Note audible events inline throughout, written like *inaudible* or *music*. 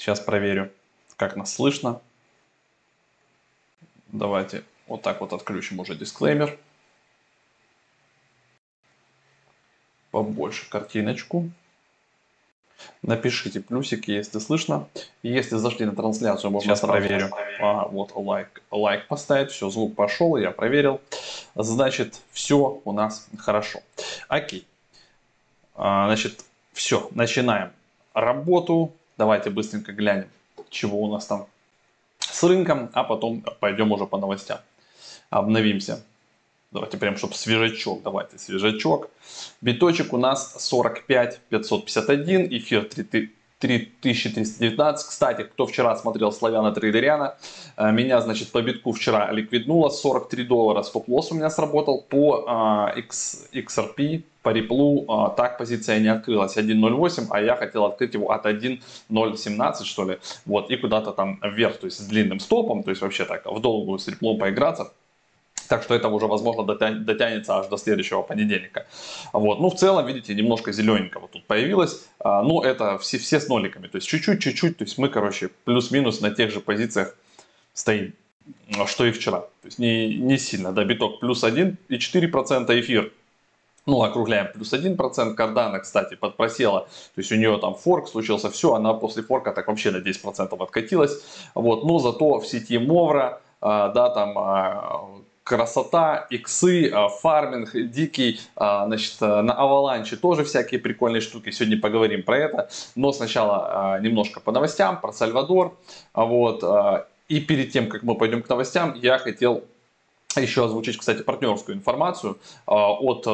Сейчас проверю, как нас слышно. Давайте вот так вот отключим уже дисклеймер. Побольше картиночку. Напишите плюсики, если слышно. Если зашли на трансляцию, можно Сейчас проверю. А, вот лайк, лайк поставить. Все, звук пошел, я проверил. Значит, все у нас хорошо. Окей. А, значит, все, начинаем работу. Давайте быстренько глянем, чего у нас там с рынком, а потом пойдем уже по новостям. Обновимся. Давайте прям, чтобы свежачок. Давайте свежачок. Биточек у нас 45 551, эфир 3319. Кстати, кто вчера смотрел Славяна Трейдеряна, э, меня, значит, по битку вчера ликвиднуло. 43 доллара стоп-лосс у меня сработал. По uh, X, XRP, по реплу, uh, так позиция не открылась. 1.08, а я хотел открыть его от 1.017, что ли. Вот, и куда-то там вверх, то есть с длинным стопом, то есть вообще так в долгую с реплом поиграться. Так что это уже, возможно, дотянется аж до следующего понедельника. Вот. Ну, в целом, видите, немножко зелененького тут появилось. А, но это все, все с ноликами. То есть чуть-чуть, чуть-чуть. То есть мы, короче, плюс-минус на тех же позициях стоим, что и вчера. То есть не, не сильно. Да, биток плюс 1,4%, эфир ну, округляем, плюс 1%. Кардана, кстати, подпросела. То есть у нее там форк случился, все, она после форка так вообще на 10% откатилась. Вот, но зато в сети Мовра, а, да, там а, красота, иксы, а, фарминг дикий, значит, э, на аваланче тоже всякие прикольные штуки, сегодня поговорим про это, но сначала немножко по новостям, про Сальвадор, вот, и перед тем, как мы пойдем к новостям, я хотел еще озвучить, кстати, партнерскую информацию от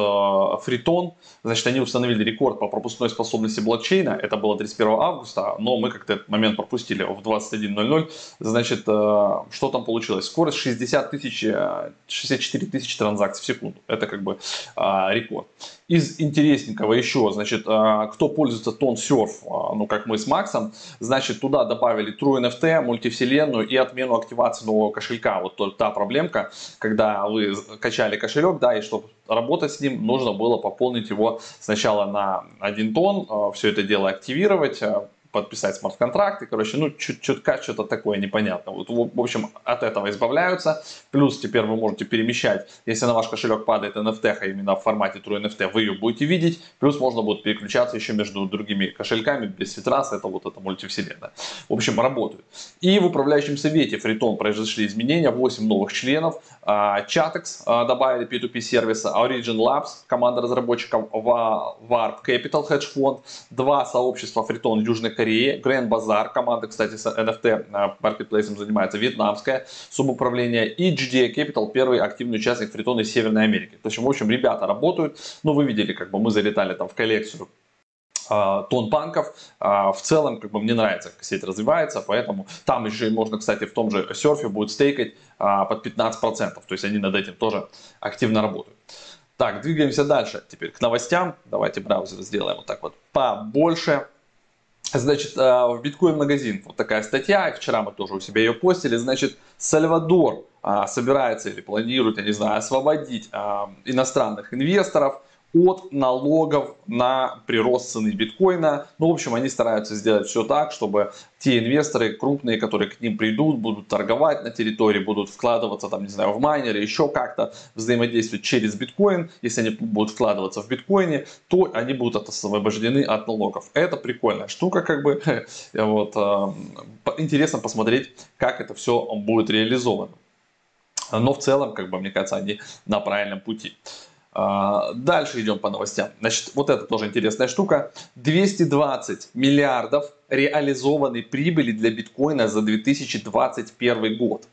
Фритон. Значит, они установили рекорд по пропускной способности блокчейна. Это было 31 августа, но мы как-то этот момент пропустили в 21.00. Значит, что там получилось? Скорость 60 тысяч, 64 тысячи транзакций в секунду. Это как бы рекорд. Из интересненького еще, значит, кто пользуется TonSurf, ну как мы с Максом, значит, туда добавили TrueNFT, мультивселенную и отмену активации нового кошелька. Вот та проблемка, когда вы качали кошелек, да, и чтобы работать с ним, нужно было пополнить его сначала на 1 тон, э, все это дело активировать, подписать смарт-контракты, короче, ну, чутка что-то такое непонятно. Вот, в общем, от этого избавляются. Плюс теперь вы можете перемещать, если на ваш кошелек падает NFT, а именно в формате True NFT, вы ее будете видеть. Плюс можно будет переключаться еще между другими кошельками без Citrus, это вот эта мультивселенная. В общем, работают. И в управляющем совете Фритон произошли изменения, 8 новых членов. Chatex а, добавили P2P сервиса, Origin Labs, команда разработчиков, Warp Capital Hedge Fund, два сообщества Фритон Южной Корее, Grand Bazaar, команда, кстати, с NFT маркетплейсом занимается, вьетнамская субуправление и GDA Capital, первый активный участник Фритона из Северной Америки. То есть, в общем, ребята работают. Ну, вы видели, как бы мы залетали там в коллекцию а, тон панков. А, в целом, как бы мне нравится, как сеть развивается, поэтому там еще можно, кстати, в том же серфе будет стейкать а, под 15%. То есть они над этим тоже активно работают. Так, двигаемся дальше. Теперь к новостям. Давайте браузер сделаем вот так вот побольше. Значит, э, в биткоин магазин вот такая статья, вчера мы тоже у себя ее постили. Значит, Сальвадор а, собирается или планирует, я не знаю, освободить а, иностранных инвесторов от налогов на прирост цены биткоина. Ну, в общем, они стараются сделать все так, чтобы те инвесторы крупные, которые к ним придут, будут торговать на территории, будут вкладываться там, не знаю, в майнеры, еще как-то взаимодействовать через биткоин. Если они будут вкладываться в биткоине, то они будут освобождены от налогов. Это прикольная штука, как бы. *laughs* Вот, э, интересно посмотреть, как это все будет реализовано. Но в целом, как бы, мне кажется, они на правильном пути. А, дальше идем по новостям. Значит, вот это тоже интересная штука. 220 миллиардов реализованной прибыли для биткоина за 2021 год.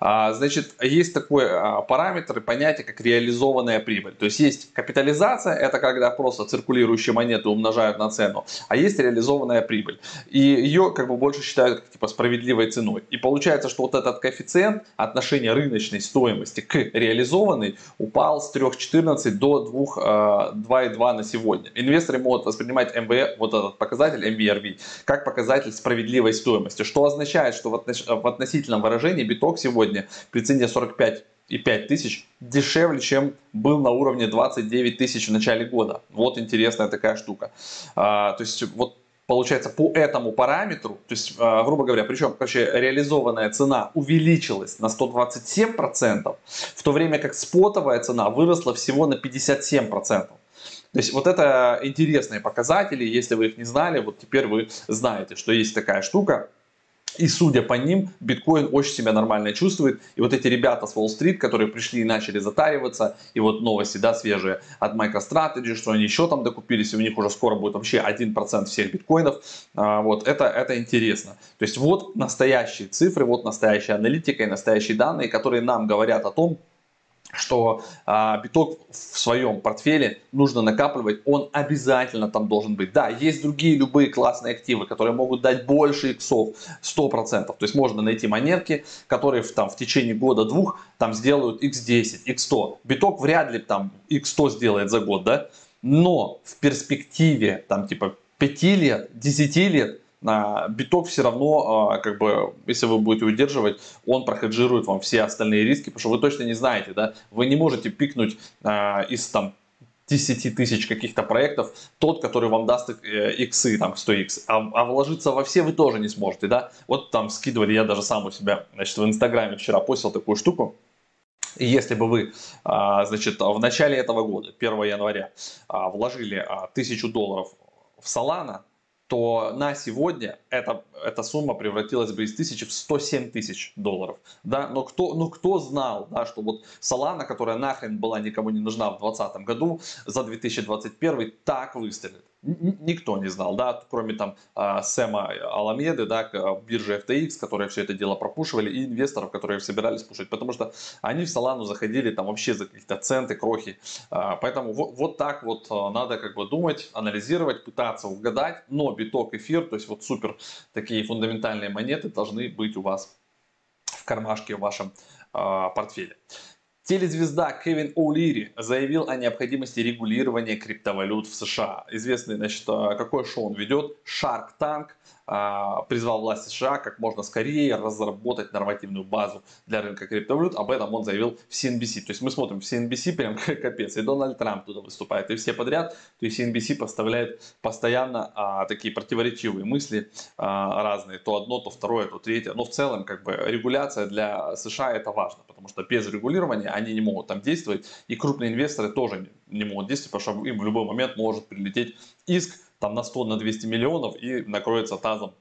А, значит, есть такой а, параметр и понятие, как реализованная прибыль. То есть есть капитализация, это когда просто циркулирующие монеты умножают на цену, а есть реализованная прибыль. И ее как бы больше считают как типа справедливой ценой. И получается, что вот этот коэффициент отношения рыночной стоимости к реализованной упал с 3,14 до 2,2 на сегодня. Инвесторы могут воспринимать МВ, вот этот показатель MVRV, как как показатель справедливой стоимости, что означает, что в относительном выражении биток сегодня при цене 45 и 5 тысяч дешевле, чем был на уровне 29 тысяч в начале года. Вот интересная такая штука. А, то есть вот получается, по этому параметру, то есть, э, грубо говоря, причем, короче, реализованная цена увеличилась на 127%, в то время как спотовая цена выросла всего на 57%. То есть вот это интересные показатели, если вы их не знали, вот теперь вы знаете, что есть такая штука, и судя по ним, биткоин очень себя нормально чувствует. И вот эти ребята с Уолл-стрит, которые пришли и начали затариваться, и вот новости, да, свежие от MicroStrategy, что они еще там докупились, и у них уже скоро будет вообще 1% всех биткоинов. А, вот, это, это интересно. То есть вот настоящие цифры, вот настоящая аналитика и настоящие данные, которые нам говорят о том, что а, биток в своем портфеле нужно накапливать, он обязательно там должен быть. Да, есть другие любые классные активы, которые могут дать больше иксов, 100%. То есть можно найти монетки, которые в, там, в течение года-двух там сделают x10, x100. Биток вряд ли там x100 сделает за год, да? Но в перспективе там типа 5 лет, 10 лет биток все равно, а, как бы, если вы будете удерживать, он прохеджирует вам все остальные риски, потому что вы точно не знаете, да, вы не можете пикнуть а, из там 10 тысяч каких-то проектов, тот, который вам даст э, иксы, там, 100x, а, а вложиться во все вы тоже не сможете, да, вот там скидывали, я даже сам у себя, значит, в инстаграме вчера постил такую штуку, и если бы вы, значит, в начале этого года, 1 января, вложили 1000 долларов в Solana, то на сегодня эта, эта сумма превратилась бы из тысячи в 107 тысяч долларов. Да? Но, кто, но кто знал, да, что вот Solana, которая нахрен была никому не нужна в 2020 году, за 2021 так выстрелит никто не знал, да, кроме там а, Сэма Аламеды, да, биржи FTX, которые все это дело пропушивали, и инвесторов, которые собирались пушить, потому что они в Солану заходили там вообще за какие-то центы, крохи, а, поэтому вот, вот так вот а, надо как бы думать, анализировать, пытаться угадать, но биток, эфир, то есть вот супер такие фундаментальные монеты должны быть у вас в кармашке в вашем портфеле. Телезвезда Кевин О'Лири заявил о необходимости регулирования криптовалют в США. Известный, значит, какое шоу он ведет? Shark Tank. А, призвал власти США как можно скорее разработать нормативную базу для рынка криптовалют. Об этом он заявил в CNBC. То есть мы смотрим в CNBC *laughs* прям капец. И Дональд Трамп туда выступает, и все подряд. То есть CNBC поставляет постоянно а, такие противоречивые мысли а, разные. То одно, то второе, то третье. Но в целом как бы регуляция для США это важно. Потому что без регулирования они не могут там действовать. И крупные инвесторы тоже не могут действовать, потому что им в любой момент может прилететь иск там на 100, на 200 миллионов и накроется тазом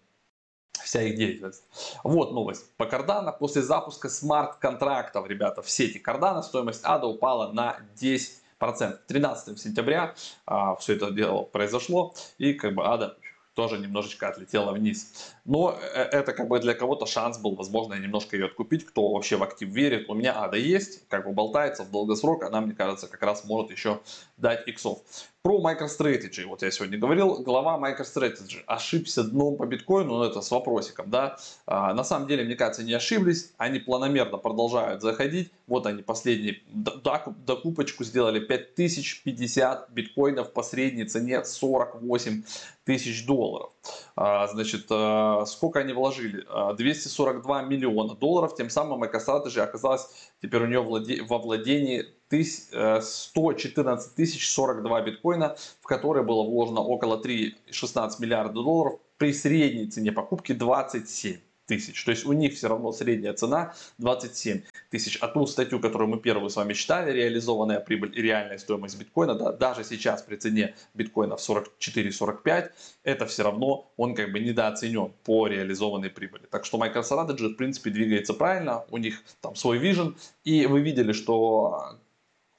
вся их деятельность. Вот новость по Cardano. После запуска смарт-контрактов, ребята, в сети Cardano стоимость ада упала на 10%. 13 сентября а, все это дело произошло и как бы ада тоже немножечко отлетела вниз. Но э, это как бы для кого-то шанс был, возможно, немножко ее откупить, кто вообще в актив верит. У меня ада есть, как бы болтается в долгосрок, она, мне кажется, как раз может еще дать иксов. Про MicroStrategy, вот я сегодня говорил, глава MicroStrategy ошибся дном по биткоину, но это с вопросиком, да. А, на самом деле, мне кажется, не ошиблись, они планомерно продолжают заходить. Вот они последние докупочку сделали 5050 биткоинов по средней цене 48 тысяч долларов. А, значит, а, сколько они вложили? 242 миллиона долларов, тем самым MicroStrategy оказалась теперь у нее во владении 114 тысяч 42 биткоина, в которые было вложено около 3,16 миллиарда долларов при средней цене покупки 27 тысяч. То есть у них все равно средняя цена 27 тысяч. А ту статью, которую мы первую с вами читали, реализованная прибыль и реальная стоимость биткоина, да, даже сейчас при цене биткоина в 44-45, это все равно он как бы недооценен по реализованной прибыли. Так что MicroStrategy в принципе двигается правильно, у них там свой вижен. И вы видели, что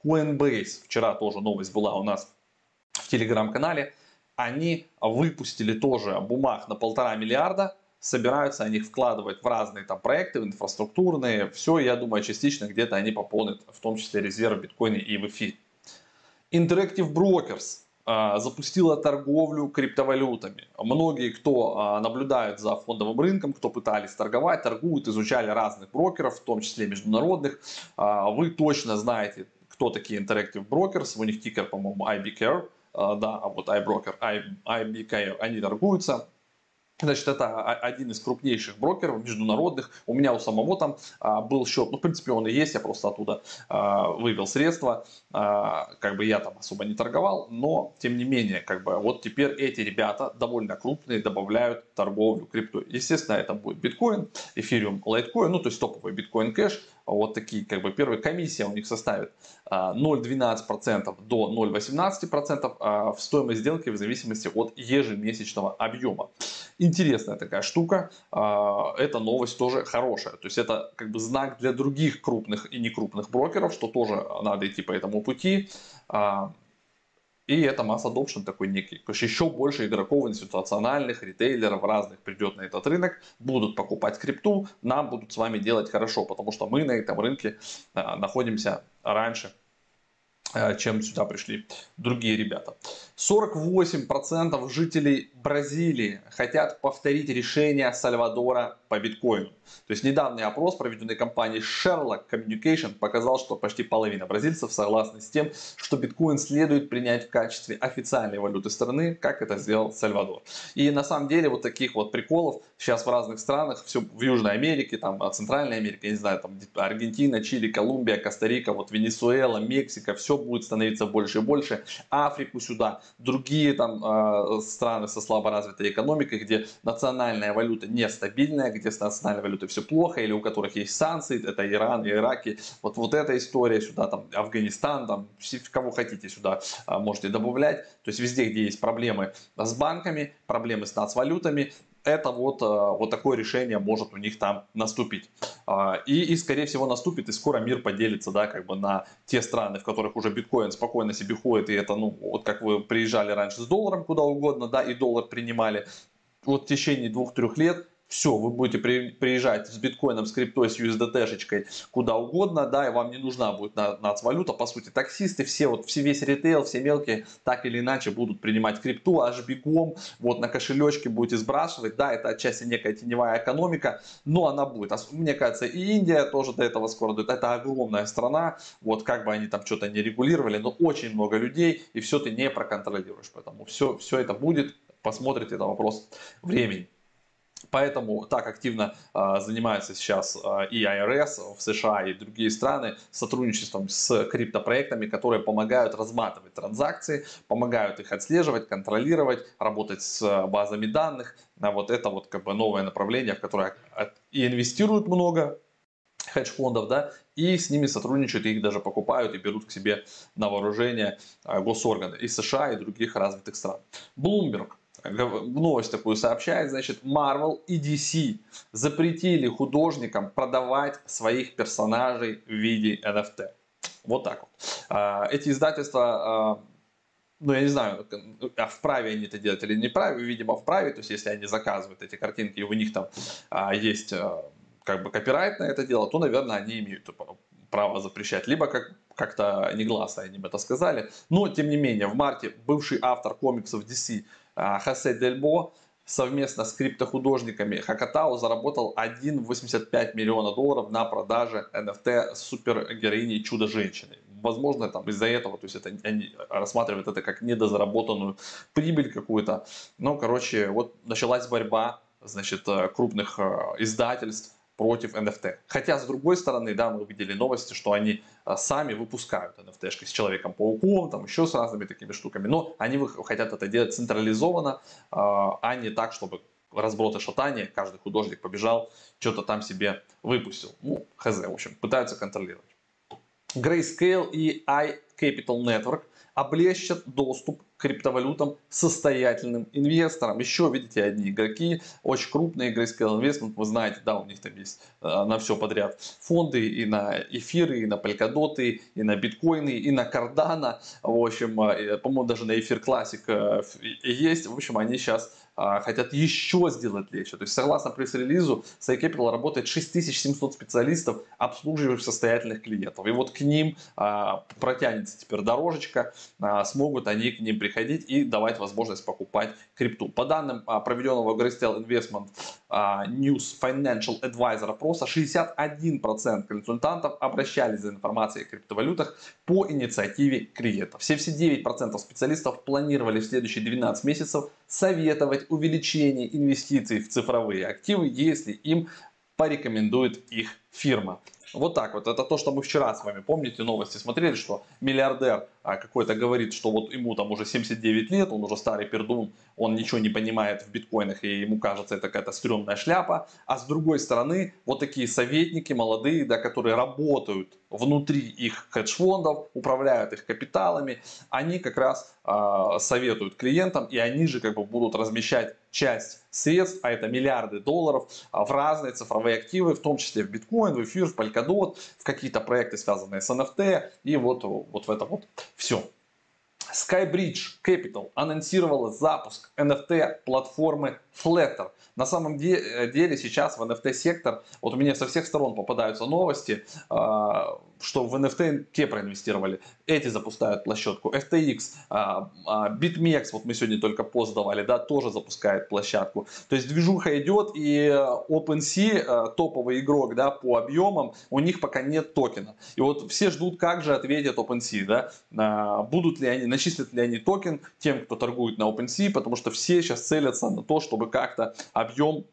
Coinbase, вчера тоже новость была у нас в телеграм-канале, они выпустили тоже бумаг на полтора миллиарда, собираются они вкладывать в разные там проекты, в инфраструктурные, все, я думаю, частично где-то они пополнят, в том числе резервы биткоина и в эфире. Interactive Brokers а, запустила торговлю криптовалютами. Многие, кто а, наблюдает за фондовым рынком, кто пытались торговать, торгуют, изучали разных брокеров, в том числе международных. А, вы точно знаете, кто такие Interactive Brokers. У них тикер, по-моему, IBKR. Да, а вот iBroker, IBKR, они торгуются Значит, это один из крупнейших брокеров международных. У меня у самого там а, был счет, ну, в принципе, он и есть, я просто оттуда а, вывел средства. А, как бы я там особо не торговал, но, тем не менее, как бы вот теперь эти ребята довольно крупные добавляют торговлю крипту. Естественно, это будет биткоин, эфириум, лайткоин, ну, то есть топовый биткоин кэш. Вот такие, как бы, первая комиссия у них составит 0,12% до 0,18% в стоимость сделки в зависимости от ежемесячного объема интересная такая штука. А, эта новость тоже хорошая. То есть это как бы знак для других крупных и некрупных брокеров, что тоже надо идти по этому пути. И это масс adoption такой некий. То есть еще больше игроков институциональных, ритейлеров разных придет на этот рынок, будут покупать крипту, нам будут с вами делать хорошо, потому что мы на этом рынке а, находимся раньше Э, чем сюда пришли другие ребята. 48% жителей Бразилии хотят повторить решение Сальвадора по биткоину. То есть недавний опрос, проведенный компанией Sherlock Communication, показал, что почти половина бразильцев согласны с тем, что биткоин следует принять в качестве официальной валюты страны, как это сделал Сальвадор. И на самом деле вот таких вот приколов сейчас в разных странах, все в Южной Америке, там Центральной Америке, я не знаю, там Аргентина, Чили, Колумбия, Коста-Рика, вот Венесуэла, Мексика, все будет становиться больше и больше. Африку сюда, другие там э, страны со слаборазвитой экономикой, где национальная валюта нестабильная, где с национальной валютой все плохо, или у которых есть санкции, это Иран, Ирак, вот, вот эта история сюда, там Афганистан, там кого хотите сюда э, можете добавлять. То есть везде, где есть проблемы с банками, проблемы с нацвалютами, это вот, э, вот такое решение может у них там наступить. А, и, и, скорее всего, наступит, и скоро мир поделится, да, как бы на те страны, в которых уже биткоин спокойно себе ходит, и это, ну, вот как вы приезжали раньше с долларом куда угодно, да, и доллар принимали, вот в течение двух-трех лет все, вы будете приезжать с биткоином, с криптой, с USDT-шечкой куда угодно, да, и вам не нужна будет нацвалюта, по сути, таксисты, все, вот, все весь ритейл, все мелкие, так или иначе будут принимать крипту, аж бегом, вот на кошелечке будете сбрасывать, да, это отчасти некая теневая экономика, но она будет, мне кажется, и Индия тоже до этого скоро дойдет, это огромная страна, вот как бы они там что-то не регулировали, но очень много людей, и все ты не проконтролируешь, поэтому все, все это будет, посмотрите, это вопрос времени. Поэтому так активно э, занимаются сейчас э, и IRS в США и другие страны сотрудничеством с криптопроектами, которые помогают разматывать транзакции, помогают их отслеживать, контролировать, работать с базами данных. А вот это вот как бы новое направление, в которое и инвестируют много хедж-фондов, да, и с ними сотрудничают, и их даже покупают и берут к себе на вооружение госорганы и США, и других развитых стран. Bloomberg новость такую сообщает, значит, Marvel и DC запретили художникам продавать своих персонажей в виде NFT. Вот так вот. А, эти издательства, а, ну я не знаю, а вправе они это делать или не вправе, видимо вправе, то есть если они заказывают эти картинки и у них там есть как бы копирайт на это дело, то, наверное, они имеют право запрещать, либо как, как-то негласно они им это сказали. Но, тем не менее, в марте бывший автор комиксов DC а, Хосе Дельбо совместно с криптохудожниками Хакатау заработал 1,85 миллиона долларов на продаже NFT супергероини Чудо-женщины. Возможно, там из-за этого, то есть это, они рассматривают это как недозаработанную прибыль какую-то. Но, короче, вот началась борьба значит, э, крупных э, издательств против NFT. Хотя, с другой стороны, да, мы видели новости, что они а, сами выпускают NFT с Человеком-пауком, там еще с разными такими штуками, но они хотят это делать централизованно, а, а не так, чтобы разброты шатания, каждый художник побежал, что-то там себе выпустил. Ну, хз, в общем, пытаются контролировать. Grayscale и iCapital Network облегчат доступ криптовалютам состоятельным инвесторам. Еще, видите, одни игроки, очень крупные, Grayscale Investment, вы знаете, да, у них там есть э, на все подряд фонды и на эфиры, и на полькодоты, и на биткоины, и на кардана, в общем, э, по-моему, даже на эфир классик э, есть, в общем, они сейчас хотят еще сделать легче. То есть, согласно пресс-релизу, SciCapital работает 6700 специалистов, обслуживающих состоятельных клиентов. И вот к ним а, протянется теперь дорожечка, а, смогут они к ним приходить и давать возможность покупать крипту. По данным проведенного Grayscale Investment а, News Financial Advisor опроса 61% консультантов обращались за информацией о криптовалютах по инициативе клиентов. 79% специалистов планировали в следующие 12 месяцев советовать увеличение инвестиций в цифровые активы, если им порекомендует их фирма. Вот так вот. Это то, что мы вчера с вами, помните, новости смотрели, что миллиардер а, какой-то говорит, что вот ему там уже 79 лет, он уже старый пердун, он ничего не понимает в биткоинах, и ему кажется, это какая-то стрёмная шляпа. А с другой стороны, вот такие советники молодые, да, которые работают внутри их хедж-фондов, управляют их капиталами, они как раз э, советуют клиентам, и они же как бы будут размещать часть средств, а это миллиарды долларов, в разные цифровые активы, в том числе в биткоин, в эфир, в Polkadot, в какие-то проекты, связанные с NFT, и вот, вот в это вот все. Skybridge Capital анонсировала запуск NFT платформы Flatter. На самом деле сейчас в NFT сектор, вот у меня со всех сторон попадаются новости, а, что в NFT те проинвестировали. Эти запускают площадку. FTX, а, а, BitMEX, вот мы сегодня только пост давали, да, тоже запускает площадку. То есть движуха идет и OpenSea, топовый игрок, да, по объемам, у них пока нет токена. И вот все ждут, как же ответит OpenSea, да, будут ли они, начислят ли они токен тем, кто торгует на OpenSea, потому что все сейчас целятся на то, чтобы как-то объем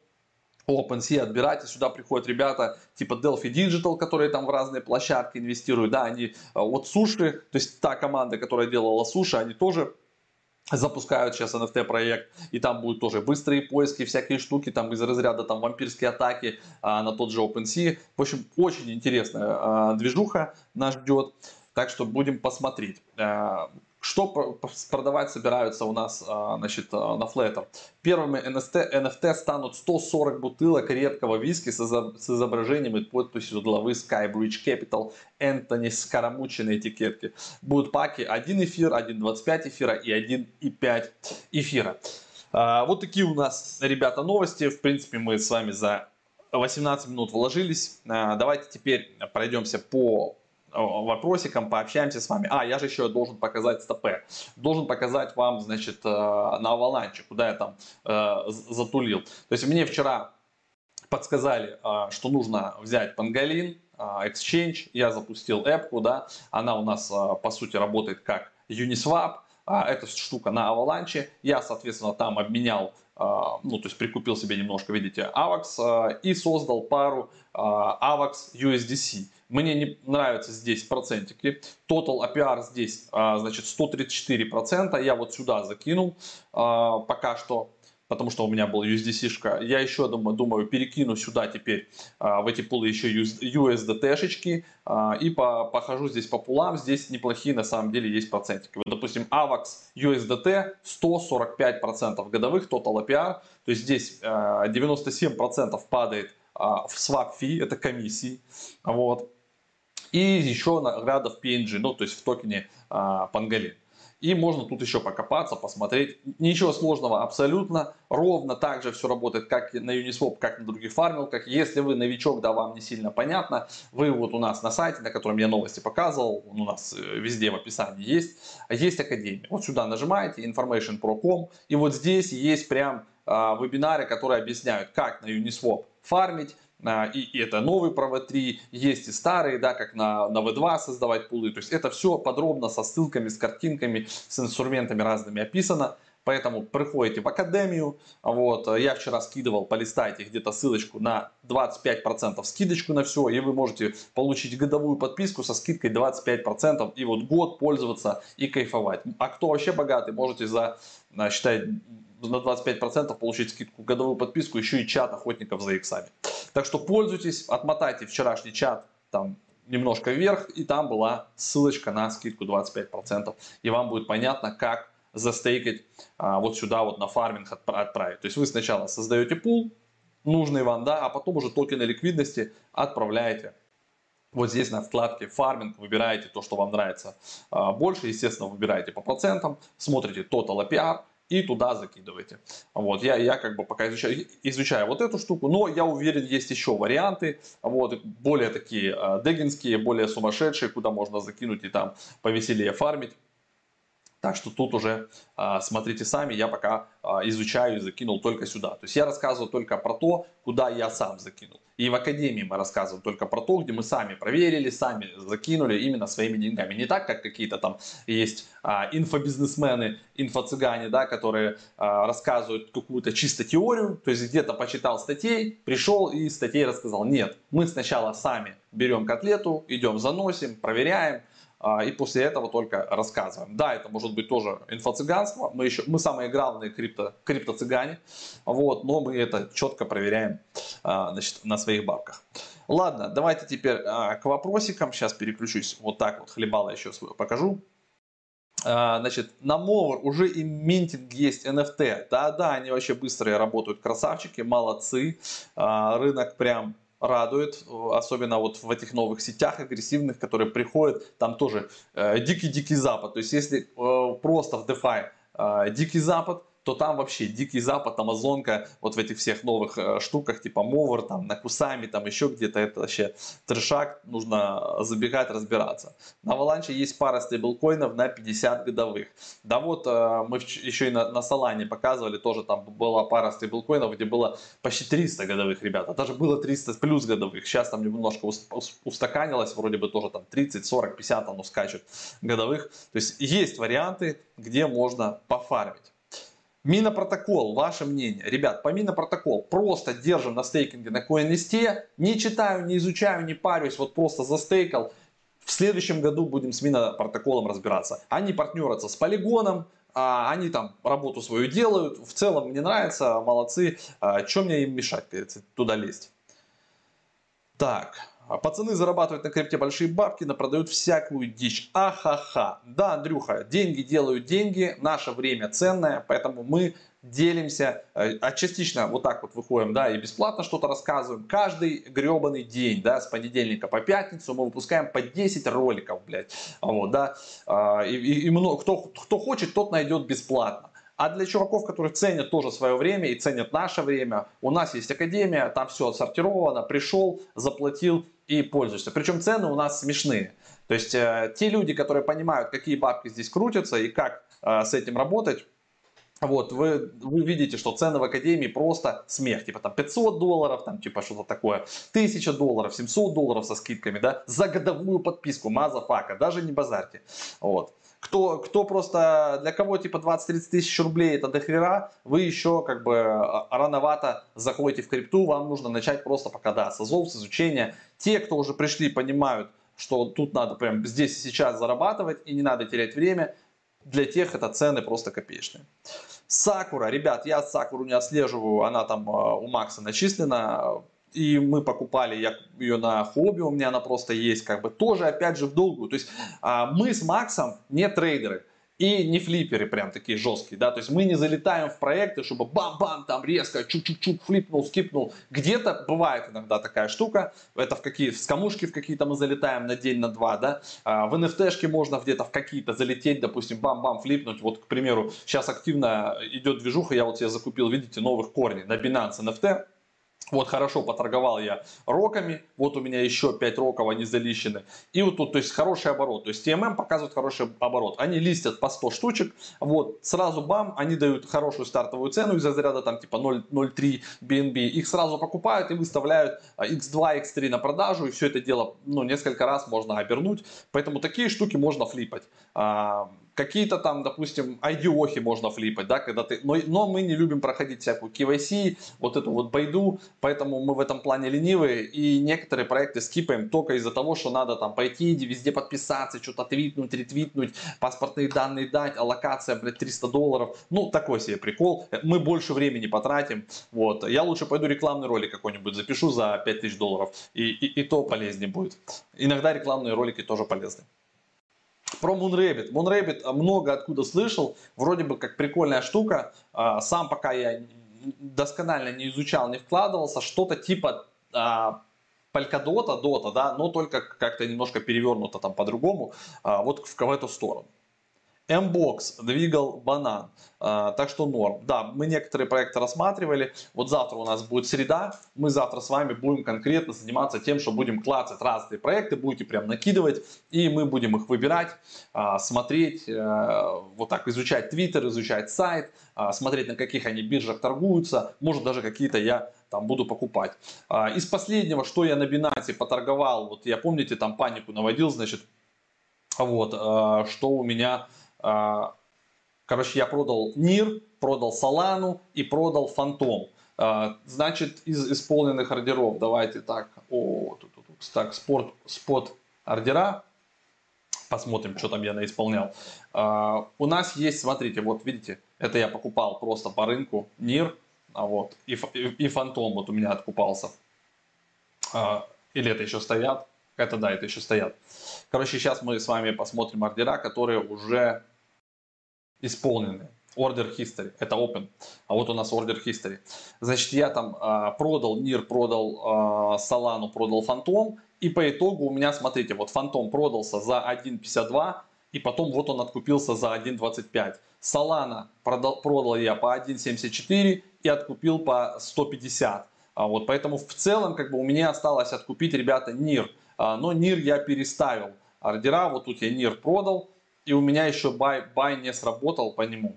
OpenSea отбирать, и сюда приходят ребята типа Delphi Digital, которые там в разные площадки инвестируют, да, они от суши, то есть та команда, которая делала суши, они тоже запускают сейчас NFT проект, и там будут тоже быстрые поиски, всякие штуки, там из разряда там вампирские атаки а, на тот же OpenSea. В общем, очень интересная а, движуха нас ждет, так что будем посмотреть. А, что продавать собираются у нас а, значит, а, на Flatter? Первыми NFT, NFT станут 140 бутылок редкого виски с изображением и подписью главы Skybridge Capital Энтони Скоромучи на этикетке. Будут паки 1 эфир, 1.25 эфира и 1.5 эфира. А, вот такие у нас, ребята, новости. В принципе, мы с вами за 18 минут вложились. Давайте теперь пройдемся по вопросиком, пообщаемся с вами. А, я же еще должен показать стопе. Должен показать вам, значит, э, на аваланче, куда я там э, затулил. То есть мне вчера подсказали, э, что нужно взять панголин, Exchange, я запустил эпку, да, она у нас по сути работает как Uniswap, эта штука на Avalanche, я, соответственно, там обменял ну, то есть прикупил себе немножко, видите, AVAX и создал пару AVAX USDC. Мне не нравятся здесь процентики. Total APR здесь, а, значит, 134%. Я вот сюда закинул а, пока что потому что у меня был USDC-шка. Я еще думаю, думаю перекину сюда теперь а, в эти пулы еще USDT-шечки и по, похожу здесь по пулам. Здесь неплохие на самом деле есть процентики. Вот, допустим, AVAX USDT 145% годовых Total APR. То есть здесь 97% падает в swap fee, это комиссии. Вот. И еще награда в PNG, ну то есть в токене а, Pangolin. И можно тут еще покопаться, посмотреть. Ничего сложного абсолютно. Ровно так же все работает, как на Uniswap, как на других фармилках. Если вы новичок, да, вам не сильно понятно, вы вот у нас на сайте, на котором я новости показывал, у нас э, везде в описании есть, есть Академия. Вот сюда нажимаете, information.pro.com, и вот здесь есть прям а, вебинары, которые объясняют, как на Uniswap фармить, и, и это новый Prova 3, есть и старые, да, как на, на V2 создавать пулы. То есть это все подробно со ссылками, с картинками, с инструментами разными описано. Поэтому приходите в академию. Вот, я вчера скидывал, полистайте где-то ссылочку на 25% скидочку на все. И вы можете получить годовую подписку со скидкой 25%. И вот год пользоваться и кайфовать. А кто вообще богатый, можете за, считай, на 25% получить скидку годовую подписку, еще и чат охотников за иксами. Так что пользуйтесь, отмотайте вчерашний чат там немножко вверх, и там была ссылочка на скидку 25%. И вам будет понятно, как застейкать а, вот сюда вот на фарминг отправить. То есть вы сначала создаете пул, нужный вам, да, а потом уже токены ликвидности отправляете вот здесь на вкладке фарминг выбираете то, что вам нравится а, больше. Естественно, выбираете по процентам, смотрите Total APR, и туда закидываете. Вот, я, я как бы пока изучаю, изучаю вот эту штуку, но я уверен, есть еще варианты, вот, более такие э, дегинские, более сумасшедшие, куда можно закинуть и там повеселее фармить. Так что тут уже а, смотрите сами, я пока а, изучаю и закинул только сюда. То есть я рассказываю только про то, куда я сам закинул. И в Академии мы рассказываем только про то, где мы сами проверили, сами закинули именно своими деньгами. Не так, как какие-то там есть а, инфобизнесмены, инфо-цыгане, да, которые рассказывают какую-то чисто теорию, то есть где-то почитал статей, пришел и статей рассказал. Нет, мы сначала сами берем котлету, идем заносим, проверяем, и после этого только рассказываем. Да, это может быть тоже инфо-цыганство, мы, еще, мы самые главные крипто, крипто-цыгане, вот, но мы это четко проверяем а, значит, на своих бабках. Ладно, давайте теперь а, к вопросикам, сейчас переключусь, вот так вот хлебало еще свою покажу. Значит, на Mover уже и минтинг есть NFT. Да-да, они вообще быстрые работают, красавчики, молодцы. Рынок прям радует, особенно вот в этих новых сетях агрессивных, которые приходят, там тоже э, дикий-дикий э, запад. То есть если э, просто в DeFi э, дикий запад, то там вообще дикий запад, амазонка, вот в этих всех новых э, штуках, типа Mover, там, на Кусами, там еще где-то, это вообще трешак, нужно забегать, разбираться. На Avalanche есть пара стейблкоинов на 50 годовых. Да вот, э, мы еще и на, на Solana показывали, тоже там была пара стейблкоинов, где было почти 300 годовых, ребята, даже было 300 плюс годовых, сейчас там немножко устаканилось, вроде бы тоже там 30, 40, 50 оно скачет годовых. То есть есть варианты, где можно пофармить. Минопротокол, ваше мнение. Ребят, по Минопротокол просто держим на стейкинге на CoinList. Не читаю, не изучаю, не парюсь, вот просто застейкал. В следующем году будем с Минопротоколом разбираться. Они партнерятся с Полигоном, а, они там работу свою делают. В целом мне нравится, молодцы. А, Чем мне им мешать, туда лезть? Так, а пацаны зарабатывают на крипте большие бабки, но продают всякую дичь. Ахаха. Да, Андрюха, деньги делают деньги, наше время ценное, поэтому мы делимся, э, а частично вот так вот выходим, да, и бесплатно что-то рассказываем. Каждый гребаный день, да, с понедельника по пятницу мы выпускаем по 10 роликов, блядь, вот, да, а, и, и, и много, кто, кто хочет, тот найдет бесплатно. А для чуваков, которые ценят тоже свое время и ценят наше время, у нас есть академия, там все отсортировано, пришел, заплатил и пользуешься. Причем цены у нас смешные. То есть э, те люди, которые понимают, какие бабки здесь крутятся и как э, с этим работать, вот, вы, вы видите, что цены в Академии просто смех. Типа там 500 долларов, там типа что-то такое, 1000 долларов, 700 долларов со скидками, да, за годовую подписку, motherfucker, даже не базарьте. Вот. Кто, кто просто, для кого типа 20-30 тысяч рублей это дохера, вы еще как бы а, рановато заходите в крипту, вам нужно начать просто пока, да, с азов, с изучения. Те, кто уже пришли, понимают, что тут надо прям здесь и сейчас зарабатывать и не надо терять время, для тех это цены просто копеечные. Сакура, ребят, я Сакуру не отслеживаю, она там а, у Макса начислена, и мы покупали я, ее на хобби, у меня она просто есть, как бы тоже опять же в долгую. То есть а, мы с Максом не трейдеры и не флиперы прям такие жесткие, да, то есть мы не залетаем в проекты, чтобы бам-бам, там резко, чук-чук-чук, флипнул, скипнул. Где-то бывает иногда такая штука, это в какие в скамушки в какие-то мы залетаем на день, на два, да, а в NFT-шке можно где-то в какие-то залететь, допустим, бам-бам, флипнуть, вот, к примеру, сейчас активно идет движуха, я вот себе закупил, видите, новых корней на Binance NFT, вот хорошо поторговал я роками, вот у меня еще 5 роков, они залищены. И вот тут, то есть хороший оборот. То есть TMM показывает хороший оборот. Они листят по 100 штучек, вот сразу бам, они дают хорошую стартовую цену из разряда там типа 0.03 BNB. Их сразу покупают и выставляют X2, а, X3 на продажу. И все это дело ну, несколько раз можно обернуть. Поэтому такие штуки можно флипать. А, какие-то там, допустим, айдиохи можно флипать, да, когда ты, но, но мы не любим проходить всякую KYC, вот эту вот байду, поэтому мы в этом плане ленивые и некоторые проекты скипаем только из-за того, что надо там пойти, везде подписаться, что-то твитнуть, ретвитнуть, паспортные данные дать, аллокация, блядь, 300 долларов, ну, такой себе прикол, мы больше времени потратим, вот, я лучше пойду рекламный ролик какой-нибудь запишу за 5000 долларов, и, и, и то полезнее будет. Иногда рекламные ролики тоже полезны. Про Moonrabbit. Moonrabbit много откуда слышал. Вроде бы как прикольная штука. А, сам пока я досконально не изучал, не вкладывался. Что-то типа а, Polkadot, Дота, да, но только как-то немножко перевернуто там по-другому, а, вот в, в эту сторону. Mbox двигал банан, а, так что норм. Да, мы некоторые проекты рассматривали. Вот завтра у нас будет среда. Мы завтра с вами будем конкретно заниматься тем, что будем клацать разные проекты, будете прям накидывать, и мы будем их выбирать, а, смотреть, а, вот так изучать Twitter, изучать сайт, а, смотреть на каких они биржах торгуются, может даже какие-то я там буду покупать. Из последнего, что я на Binance поторговал, вот я помните там панику наводил, значит, вот, что у меня короче, я продал NIR, продал Solana и продал Фантом. А, значит, из исполненных ордеров, давайте так, о, тут, тут, тут, так, спорт, спот ордера, посмотрим, что там я наисполнял. А, у нас есть, смотрите, вот видите, это я покупал просто по рынку NIR, а вот, и, и, и Фантом вот у меня откупался. Или это еще стоят? Это да, это еще стоят. Короче, сейчас мы с вами посмотрим ордера, которые уже исполнены. Order History, это Open, а вот у нас Order History. Значит, я там э, продал NIR, продал э, Solana, продал Phantom, и по итогу у меня, смотрите, вот Phantom продался за 1.52, и потом вот он откупился за 1.25. Solana продал, продал я по 1.74 и откупил по 150. А вот, поэтому в целом как бы у меня осталось откупить, ребята, NIR. А, но NIR я переставил ордера, вот тут я NIR продал, и у меня еще buy, buy не сработал по нему.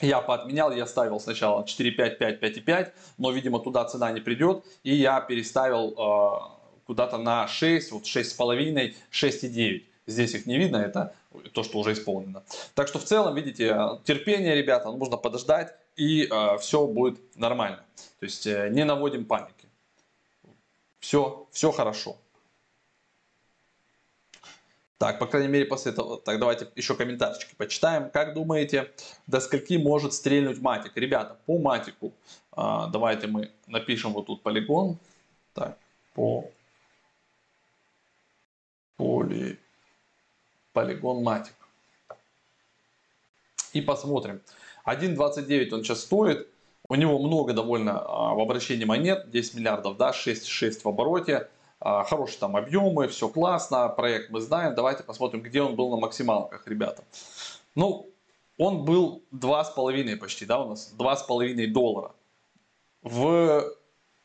Я поотменял, я ставил сначала 4.5, 5, 5.5, но, видимо, туда цена не придет, и я переставил э, куда-то на 6, вот 6,5, 6,9. Здесь их не видно, это то, что уже исполнено. Так что в целом, видите, терпение, ребята, нужно подождать, и э, все будет нормально. То есть э, не наводим паники. Все, все хорошо. Так, по крайней мере, после этого. Так, давайте еще комментарчики почитаем. Как думаете, до скольки может стрельнуть матик? Ребята, по матику а, давайте мы напишем вот тут полигон. Так, по поли полигон матик. И посмотрим. 1.29 он сейчас стоит. У него много довольно а, в обращении монет, 10 миллиардов, да, 6,6 в обороте. А, хорошие там объемы, все классно, проект мы знаем. Давайте посмотрим, где он был на максималках, ребята. Ну, он был 2,5 почти, да, у нас 2,5 доллара. В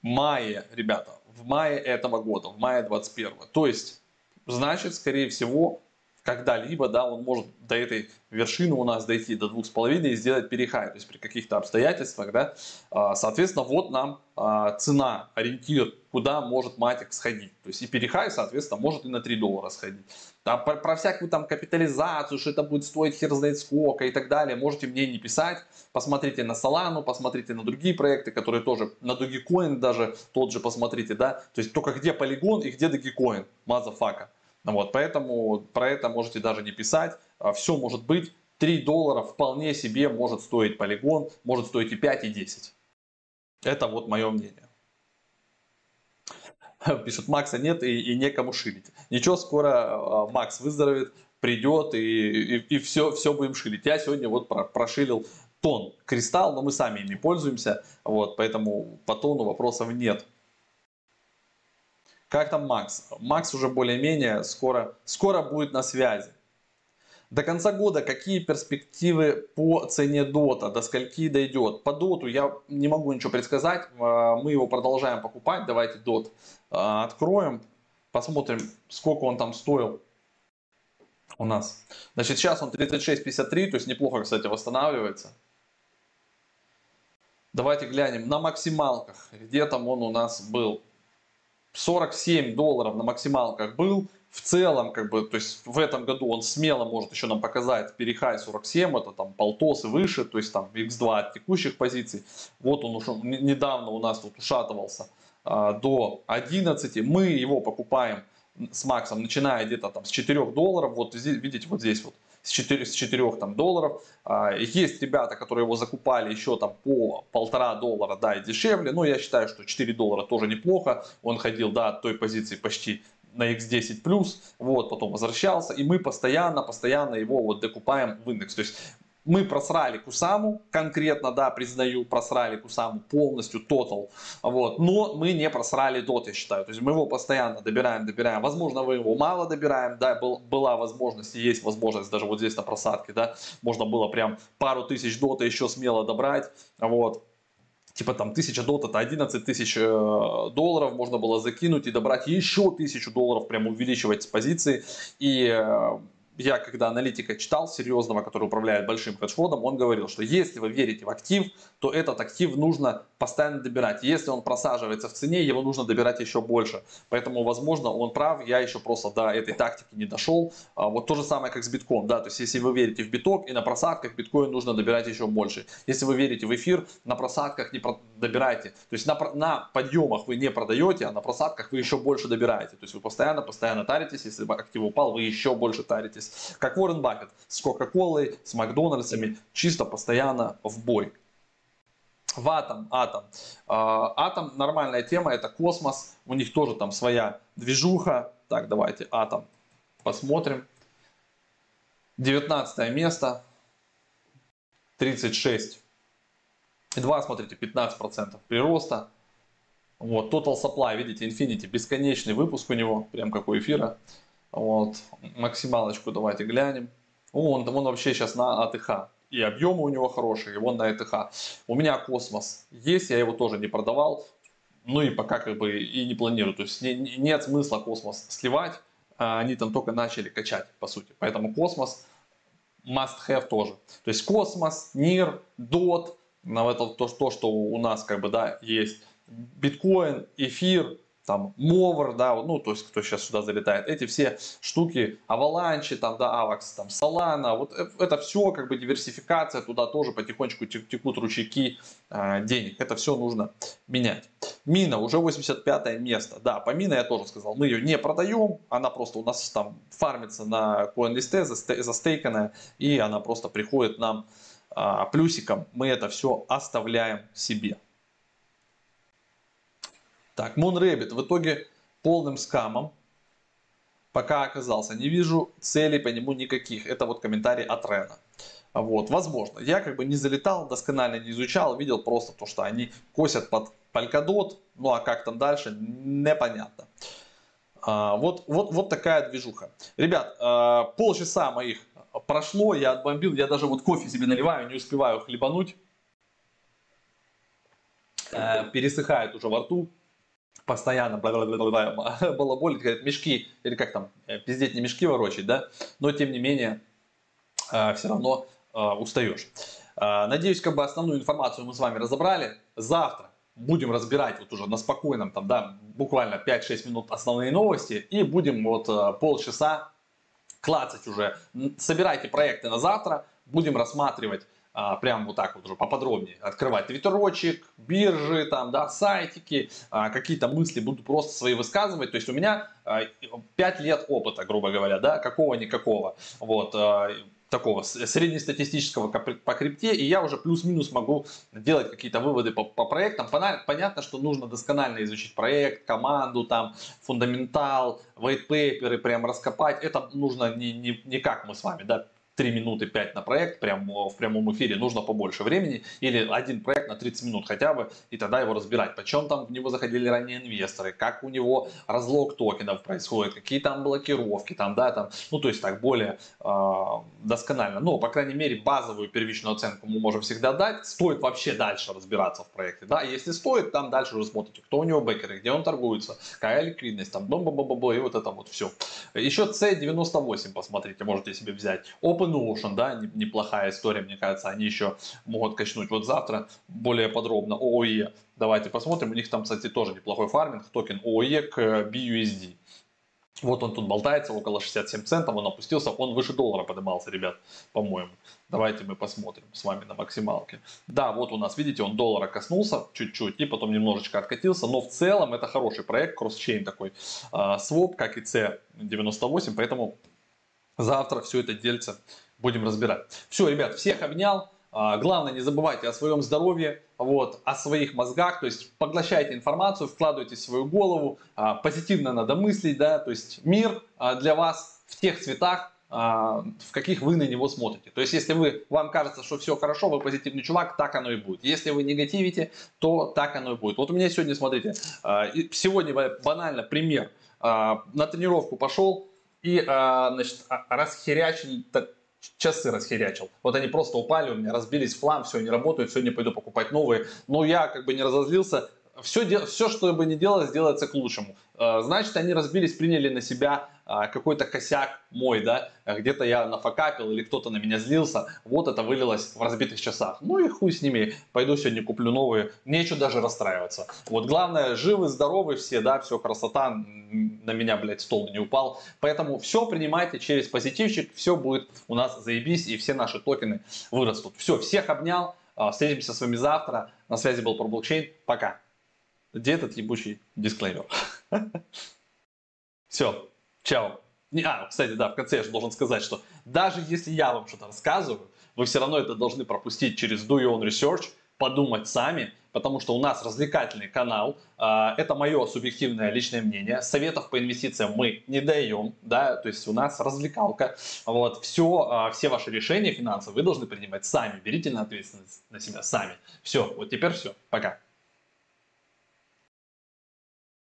мае, ребята, в мае этого года, в мае 21. То есть, значит, скорее всего, когда-либо, да, он может до этой вершины у нас дойти до двух с половиной и сделать перехай, то есть при каких-то обстоятельствах, да, а, соответственно, вот нам а, цена, ориентир, куда может Matic сходить, то есть и перехай, соответственно, может и на 3 доллара сходить. А про, про всякую там капитализацию, что это будет стоить хер знает сколько и так далее, можете мне не писать, посмотрите на Solana, посмотрите на другие проекты, которые тоже, на Dogecoin даже тот же посмотрите, да, то есть только где полигон и где Dogecoin, motherfucker. Вот, поэтому про это можете даже не писать. А, Все может быть. 3 доллара вполне себе может стоить полигон, может стоить и 5, и 10. Это вот мое мнение. *laughs* Пишут, Макса нет и, и некому шилить. Ничего, скоро а, Макс выздоровеет, придет и, и, и все, все будем шилить. Я сегодня вот про, прошилил тон кристалл, но мы сами ими пользуемся, вот, поэтому по тону вопросов нет. Как там Макс? Макс уже более-менее скоро, скоро будет на связи. До конца года какие перспективы по цене дота, до скольки дойдет? По доту я не могу ничего предсказать, а, мы его продолжаем покупать, давайте дот а, откроем, посмотрим сколько он там стоил у нас. Значит сейчас он 36.53, то есть неплохо кстати восстанавливается. Давайте глянем на максималках, где там он у нас был. 47 долларов на максималках был. В целом, как бы, то есть в этом году он смело может еще нам показать перехай 47, это там полтос и выше, то есть там x2 от текущих позиций. Вот он уже недавно у нас тут ушатывался а, до 11. Мы его покупаем с Максом, начиная где-то там с 4 долларов. Вот здесь, видите, вот здесь вот с 4, с 4 там, долларов. А, есть ребята, которые его закупали еще там по полтора доллара, да, и дешевле. Но я считаю, что 4 доллара тоже неплохо. Он ходил, да, от той позиции почти на X10 плюс, вот, потом возвращался, и мы постоянно, постоянно его вот докупаем в индекс. То есть мы просрали Кусаму, конкретно, да, признаю, просрали Кусаму полностью, тотал, вот, но мы не просрали дот, я считаю, то есть мы его постоянно добираем, добираем, возможно, мы его мало добираем, да, был, была возможность, есть возможность даже вот здесь на просадке, да, можно было прям пару тысяч дота еще смело добрать, вот, типа там 1000 дот это 11 тысяч э, долларов можно было закинуть и добрать еще тысячу долларов, прям увеличивать позиции. И э, я когда аналитика читал серьезного, который управляет большим хедж-фондом, он говорил, что если вы верите в актив, то этот актив нужно постоянно добирать. Если он просаживается в цене, его нужно добирать еще больше. Поэтому, возможно, он прав, я еще просто до этой тактики не дошел. А вот то же самое, как с битком. Да? То есть, если вы верите в биток и на просадках биткоин нужно добирать еще больше. Если вы верите в эфир, на просадках не добирайте. То есть, на, на подъемах вы не продаете, а на просадках вы еще больше добираете. То есть, вы постоянно, постоянно таритесь. Если актив упал, вы еще больше таритесь здесь. Как Уоррен Баффет с Кока-Колой, с Макдональдсами, чисто постоянно в бой. В Атом, Атом. А, Атом нормальная тема, это космос. У них тоже там своя движуха. Так, давайте Атом посмотрим. 19 место. 36. 2, смотрите, 15% прироста. Вот, Total Supply, видите, Infinity, бесконечный выпуск у него, прям как у эфира. Вот, максималочку давайте глянем. Он, он вообще сейчас на АТХ. И объемы у него хорошие, и он на АТХ. У меня космос есть, я его тоже не продавал. Ну и пока как бы и не планирую. То есть не, нет смысла космос сливать. А они там только начали качать, по сути. Поэтому космос must have тоже. То есть космос, НИР, DOT, это то, то, что у нас как бы да, есть. Биткоин, эфир, там Mover, да, ну, то есть, кто сейчас сюда залетает, эти все штуки, Avalanche, там, да, Avax, там, Solana, вот это все как бы диверсификация, туда тоже потихонечку текут ручейки э, денег, это все нужно менять. Мина уже 85 место, да, по Мина я тоже сказал, мы ее не продаем, она просто у нас там фармится на CoinList, застейканная, и она просто приходит нам э, плюсиком, мы это все оставляем себе. Так, Moonrabbit в итоге полным скамом пока оказался. Не вижу целей по нему никаких. Это вот комментарий от Рена. Вот, возможно. Я как бы не залетал, досконально не изучал, видел просто то, что они косят под Polkadot, ну а как там дальше, непонятно. А, вот, вот, вот такая движуха. Ребят, а, полчаса моих прошло, я отбомбил, я даже вот кофе себе наливаю, не успеваю хлебануть. А, пересыхает уже во рту постоянно балаболит, *laughs* говорят, мешки, или как там, э, пиздеть не мешки ворочать, да, но тем не менее э, все равно э, устаешь. Надеюсь, как бы основную информацию мы с вами разобрали. Завтра будем разбирать вот уже на спокойном, там, да, буквально 5-6 минут основные новости и будем вот полчаса клацать уже. Собирайте проекты на завтра, будем рассматривать а, прям вот так вот уже поподробнее открывать твиттерочек, биржи, там, да, сайтики, а, какие-то мысли буду просто свои высказывать. То есть у меня а, 5 лет опыта, грубо говоря, да, какого-никакого. Вот, а, такого среднестатистического по крипте, и я уже плюс-минус могу делать какие-то выводы по, по проектам. Понятно, что нужно досконально изучить проект, команду, там, фундаментал, white paper, прям раскопать. Это нужно не, не, не как мы с вами, да, 3 минуты 5 на проект прям в прямом эфире, нужно побольше времени, или один проект на 30 минут хотя бы, и тогда его разбирать. Почем там в него заходили ранее инвесторы, как у него разлог токенов происходит, какие там блокировки, там, да, там, ну, то есть так более э, досконально. Но, по крайней мере, базовую первичную оценку мы можем всегда дать. Стоит вообще дальше разбираться в проекте, да, если стоит, там дальше уже смотрите, кто у него бэкеры, где он торгуется, какая ликвидность, там, бом бом бом и вот это вот все. Еще C98 посмотрите, можете себе взять. Опыт OpenOcean, да, неплохая история, мне кажется, они еще могут качнуть. Вот завтра более подробно OOE. Давайте посмотрим. У них там, кстати, тоже неплохой фарминг, токен OOE к BUSD. Вот он тут болтается, около 67 центов, он опустился, он выше доллара поднимался, ребят, по-моему. Давайте мы посмотрим с вами на максималке. Да, вот у нас, видите, он доллара коснулся чуть-чуть и потом немножечко откатился, но в целом это хороший проект, cross-chain такой, э, своп, как и C98, поэтому Завтра все это дельце будем разбирать. Все, ребят, всех обнял. А, главное, не забывайте о своем здоровье, вот, о своих мозгах, то есть поглощайте информацию, вкладывайте в свою голову, а, позитивно надо мыслить, да, то есть мир а, для вас в тех цветах, в каких вы на него смотрите. То есть, если вы, вам кажется, что все хорошо, вы позитивный чувак, так оно и будет. Если вы негативите, то так оно и будет. Вот у меня сегодня, смотрите, сегодня банально пример. На тренировку пошел и значит, расхерячил часы расхерячил. Вот они просто упали у меня, разбились в флам, все, не работают, сегодня пойду покупать новые. Но я как бы не разозлился, все, все, что бы ни делалось, делается к лучшему. Э, значит, они разбились, приняли на себя э, какой-то косяк мой, да, где-то я нафакапил или кто-то на меня злился, вот это вылилось в разбитых часах. Ну и хуй с ними, пойду сегодня куплю новые, нечего даже расстраиваться. Вот главное, живы, здоровы все, да, все, красота, на меня, блядь, стол не упал. Поэтому все принимайте через позитивчик, все будет у нас заебись, и все наши токены вырастут. Все, всех обнял, э, встретимся с вами завтра. На связи был про блокчейн, пока. Где этот ебучий дисклеймер? Все, чао. А, кстати, да, в конце я же должен сказать, что даже если я вам что-то рассказываю, вы все равно это должны пропустить через Do Your Own Research, подумать сами, потому что у нас развлекательный канал, а, это мое субъективное личное мнение, советов по инвестициям мы не даем, да, то есть у нас развлекалка, вот, все, а, все ваши решения финансовые вы должны принимать сами, берите на ответственность на себя сами. Все, вот теперь все, пока.